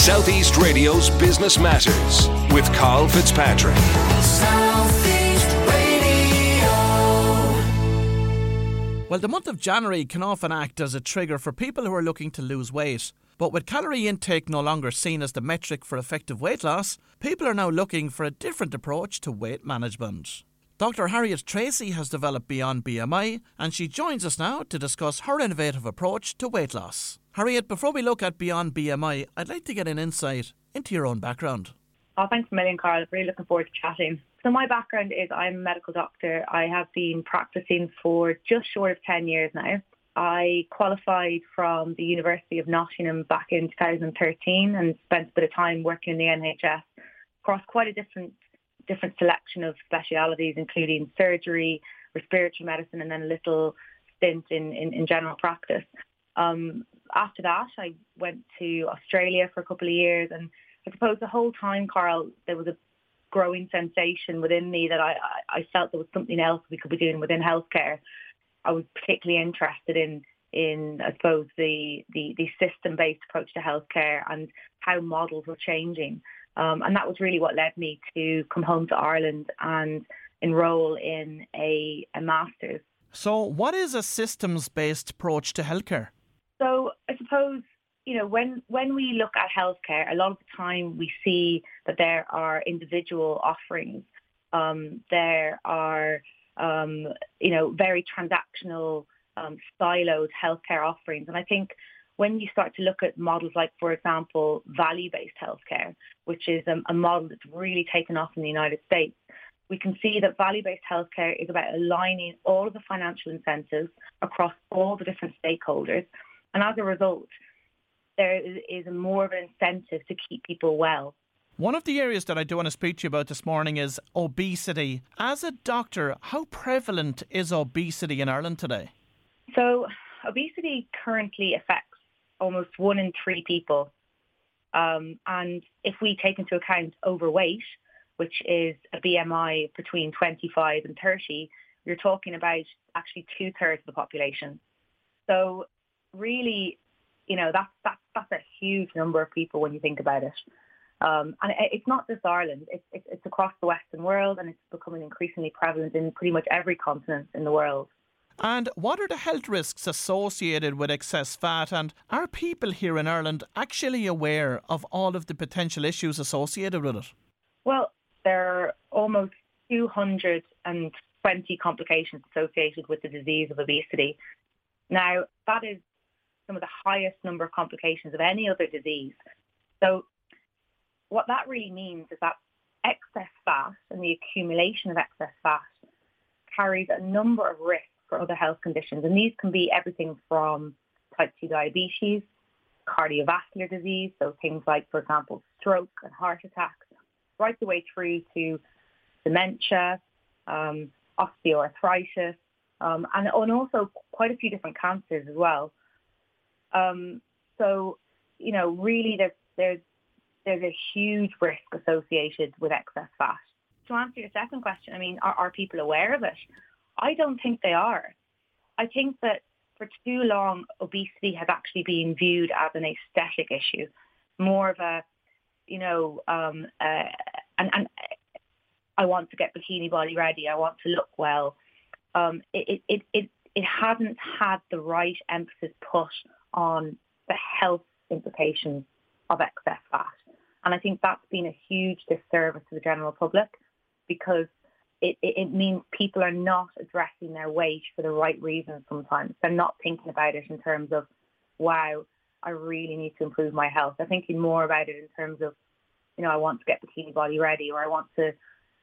Southeast Radio's Business Matters with Carl Fitzpatrick. Well, the month of January can often act as a trigger for people who are looking to lose weight. But with calorie intake no longer seen as the metric for effective weight loss, people are now looking for a different approach to weight management. Dr. Harriet Tracy has developed Beyond BMI, and she joins us now to discuss her innovative approach to weight loss. Harriet, before we look at Beyond BMI, I'd like to get an insight into your own background. Oh, thanks a million, Carl. Really looking forward to chatting. So my background is I'm a medical doctor. I have been practicing for just short of 10 years now. I qualified from the University of Nottingham back in 2013 and spent a bit of time working in the NHS across quite a different different selection of specialities, including surgery, respiratory medicine, and then a little stint in, in, in general practice. Um, after that, I went to Australia for a couple of years, and I suppose the whole time, Carl, there was a growing sensation within me that I, I felt there was something else we could be doing within healthcare. I was particularly interested in in I suppose the the, the system based approach to healthcare and how models were changing. Um, and that was really what led me to come home to Ireland and enroll in a, a master's. So, what is a systems based approach to healthcare? So, I suppose you know, when, when we look at healthcare, a lot of the time we see that there are individual offerings. Um, there are, um, you know, very transactional, um, siloed healthcare offerings. And I think when you start to look at models like, for example, value-based healthcare, which is a, a model that's really taken off in the United States, we can see that value-based healthcare is about aligning all of the financial incentives across all the different stakeholders. And as a result, there is more of an incentive to keep people well. One of the areas that I do want to speak to you about this morning is obesity. As a doctor, how prevalent is obesity in Ireland today? So, obesity currently affects almost one in three people. Um, and if we take into account overweight, which is a BMI between 25 and 30, you're talking about actually two thirds of the population. So, really, you know, that's, that's, that's a huge number of people when you think about it. Um, and it, it's not just Ireland, it's, it's, it's across the Western world and it's becoming increasingly prevalent in pretty much every continent in the world. And what are the health risks associated with excess fat? And are people here in Ireland actually aware of all of the potential issues associated with it? Well, there are almost 220 complications associated with the disease of obesity. Now, that is some of the highest number of complications of any other disease. So what that really means is that excess fat and the accumulation of excess fat carries a number of risks for other health conditions. And these can be everything from type 2 diabetes, cardiovascular disease, so things like, for example, stroke and heart attacks, right the way through to dementia, um, osteoarthritis, um, and, and also quite a few different cancers as well. Um, so, you know, really there's, there's, there's a huge risk associated with excess fat. To answer your second question, I mean, are, are people aware of it? I don't think they are. I think that for too long, obesity has actually been viewed as an aesthetic issue, more of a, you know, um, uh, and, and I want to get bikini body ready. I want to look well. Um, it, it, it, it hasn't had the right emphasis put on the health implications of excess fat. And I think that's been a huge disservice to the general public because it, it, it, means people are not addressing their weight for the right reasons sometimes. They're not thinking about it in terms of, wow, I really need to improve my health. They're thinking more about it in terms of, you know, I want to get bikini body ready or I want to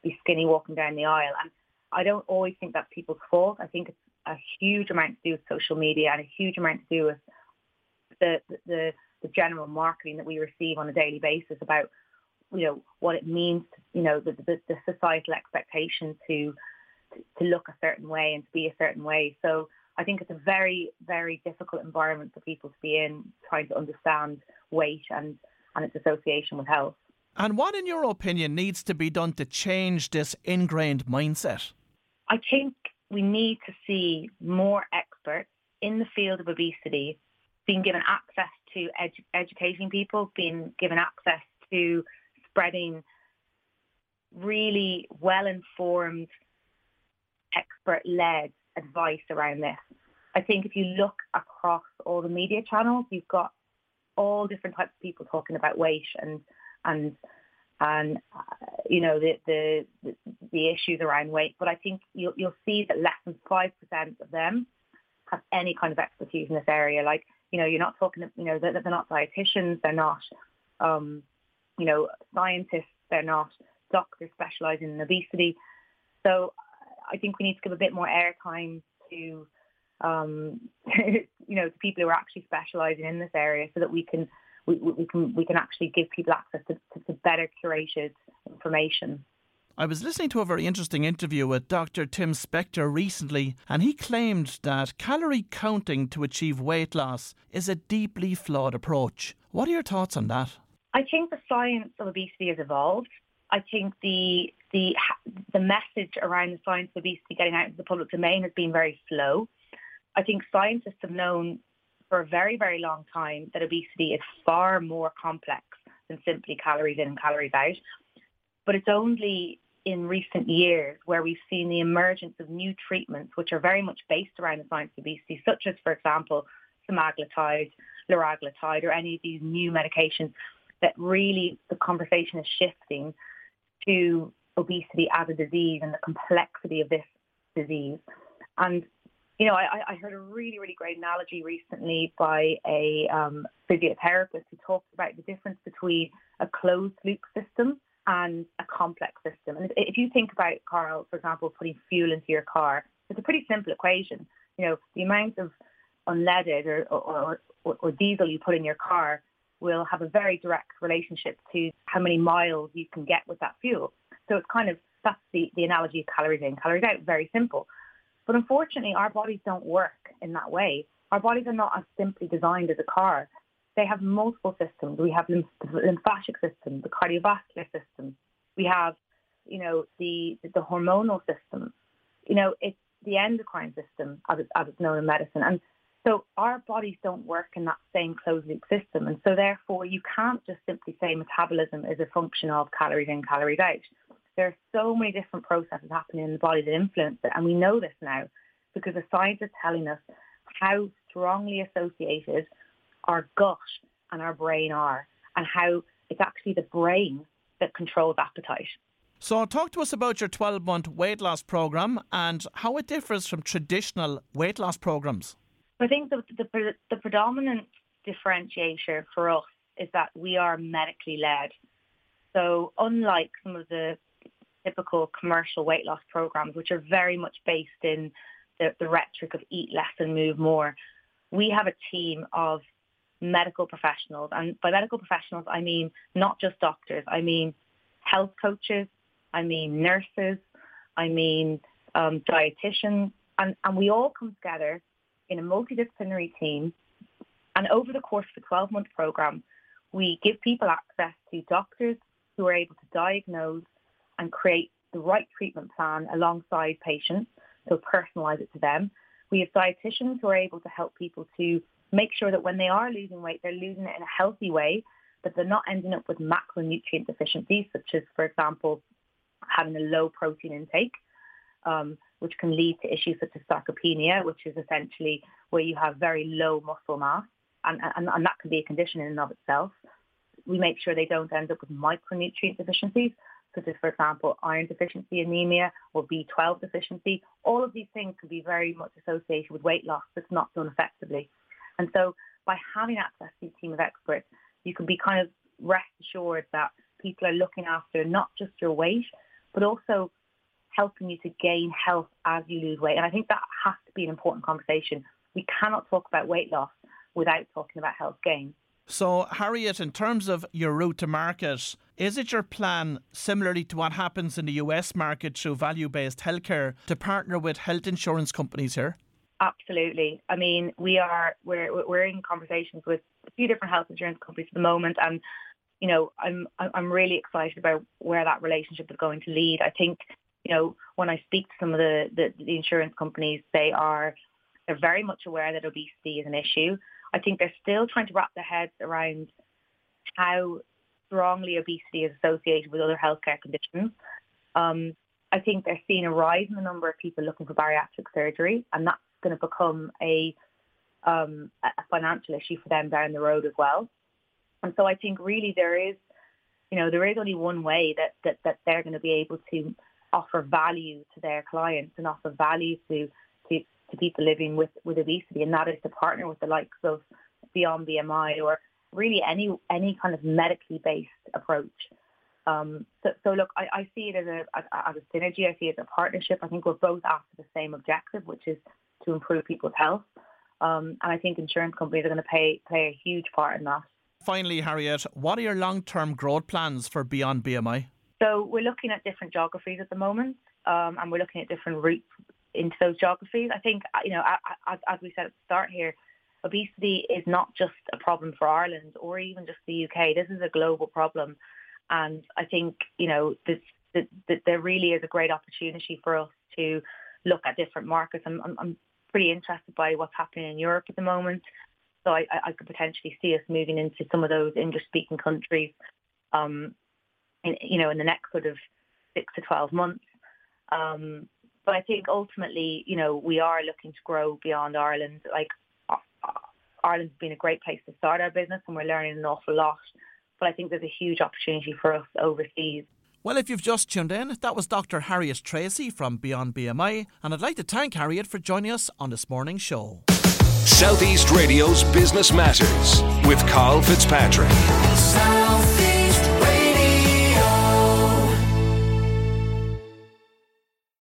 be skinny walking down the aisle. And I don't always think that's people's fault. I think it's a huge amount to do with social media and a huge amount to do with the, the, the general marketing that we receive on a daily basis about, you know, what it means, to, you know, the, the, the societal expectation to, to look a certain way and to be a certain way. So I think it's a very, very difficult environment for people to be in, trying to understand weight and, and its association with health. And what, in your opinion, needs to be done to change this ingrained mindset? I think we need to see more experts in the field of obesity being given access to edu- educating people, being given access to spreading really well-informed, expert-led advice around this. I think if you look across all the media channels, you've got all different types of people talking about weight and and and uh, you know the, the the issues around weight. But I think you'll you'll see that less than five percent of them have any kind of expertise in this area. Like you know, you're not talking. You know, they're, they're not dietitians. They're not um, you know scientists. They're not doctors specialising in obesity. So I think we need to give a bit more airtime to um, you know, to people who are actually specialising in this area, so that we can we, we can we can actually give people access to, to, to better curated information. I was listening to a very interesting interview with Dr. Tim Spector recently, and he claimed that calorie counting to achieve weight loss is a deeply flawed approach. What are your thoughts on that? I think the science of obesity has evolved. I think the the the message around the science of obesity getting out into the public domain has been very slow. I think scientists have known for a very, very long time that obesity is far more complex than simply calories in and calories out. But it's only in recent years where we've seen the emergence of new treatments which are very much based around the science of obesity, such as, for example, semaglutide, liraglutide, or any of these new medications that really the conversation is shifting to obesity as a disease and the complexity of this disease. And you know, I, I heard a really, really great analogy recently by a um, physiotherapist who talked about the difference between a closed loop system and a complex system. And if you think about, Carl, for example, putting fuel into your car, it's a pretty simple equation. You know, the amount of unleaded or, or, or, or diesel you put in your car will have a very direct relationship to how many miles you can get with that fuel. So it's kind of, that's the, the analogy of calories in, calories out, very simple. But unfortunately, our bodies don't work in that way. Our bodies are not as simply designed as a car. They have multiple systems. We have the lymphatic system, the cardiovascular system. We have, you know, the the hormonal system. You know, it's the endocrine system, as it's, as it's known in medicine. And so our bodies don't work in that same closed loop system. And so therefore, you can't just simply say metabolism is a function of calories in, calories out. There are so many different processes happening in the body that influence it, and we know this now because the science is telling us how strongly associated our gut and our brain are, and how it's actually the brain that controls appetite. So, talk to us about your 12 month weight loss program and how it differs from traditional weight loss programs. I think the, the, the predominant differentiator for us is that we are medically led. So, unlike some of the typical commercial weight loss programs, which are very much based in the, the rhetoric of eat less and move more. We have a team of medical professionals, and by medical professionals, I mean not just doctors, I mean health coaches, I mean nurses, I mean um, dietitians, and, and we all come together in a multidisciplinary team. And over the course of the 12 month program, we give people access to doctors who are able to diagnose and create the right treatment plan alongside patients, so personalise it to them. We have dietitians who are able to help people to make sure that when they are losing weight, they're losing it in a healthy way, that they're not ending up with macronutrient deficiencies, such as, for example, having a low protein intake, um, which can lead to issues such as sarcopenia, which is essentially where you have very low muscle mass, and, and, and that can be a condition in and of itself. We make sure they don't end up with micronutrient deficiencies, such as, for example, iron deficiency anemia or B12 deficiency. All of these things can be very much associated with weight loss that's not done effectively. And so by having access to a team of experts, you can be kind of rest assured that people are looking after not just your weight, but also helping you to gain health as you lose weight. And I think that has to be an important conversation. We cannot talk about weight loss without talking about health gain. So, Harriet, in terms of your route to market, is it your plan, similarly to what happens in the US market through value based healthcare, to partner with health insurance companies here? Absolutely. I mean, we are we're we're in conversations with a few different health insurance companies at the moment, and you know, I'm I'm really excited about where that relationship is going to lead. I think you know when I speak to some of the the, the insurance companies, they are they're very much aware that obesity is an issue. I think they're still trying to wrap their heads around how strongly obesity is associated with other healthcare conditions. Um, I think they're seeing a rise in the number of people looking for bariatric surgery, and that's going to become a um, a financial issue for them down the road as well. And so I think really there is, you know, there is only one way that that, that they're going to be able to offer value to their clients and offer value to to, to people living with, with obesity, and that is to partner with the likes of Beyond BMI or really any any kind of medically based approach. Um, so, so, look, I, I, see it as a as a synergy. I see it as a partnership. I think we're both after the same objective, which is to improve people's health. Um, and I think insurance companies are going to play play a huge part in that. Finally, Harriet, what are your long term growth plans for Beyond BMI? So we're looking at different geographies at the moment, um, and we're looking at different routes into those geographies. I think you know, as, as we said at the start here, obesity is not just a problem for Ireland or even just the UK. This is a global problem, and I think you know this, this, there really is a great opportunity for us to look at different markets. I'm, I'm, I'm pretty interested by what's happening in Europe at the moment. So I, I could potentially see us moving into some of those English-speaking countries, um, in, you know, in the next sort of six to twelve months. Um, but I think ultimately, you know, we are looking to grow beyond Ireland. Like Ireland's been a great place to start our business, and we're learning an awful lot. But I think there's a huge opportunity for us overseas. Well, if you've just tuned in, that was Dr. Harriet Tracy from Beyond BMI, and I'd like to thank Harriet for joining us on this morning's show. Southeast Radio's Business Matters with Carl Fitzpatrick. Southeast.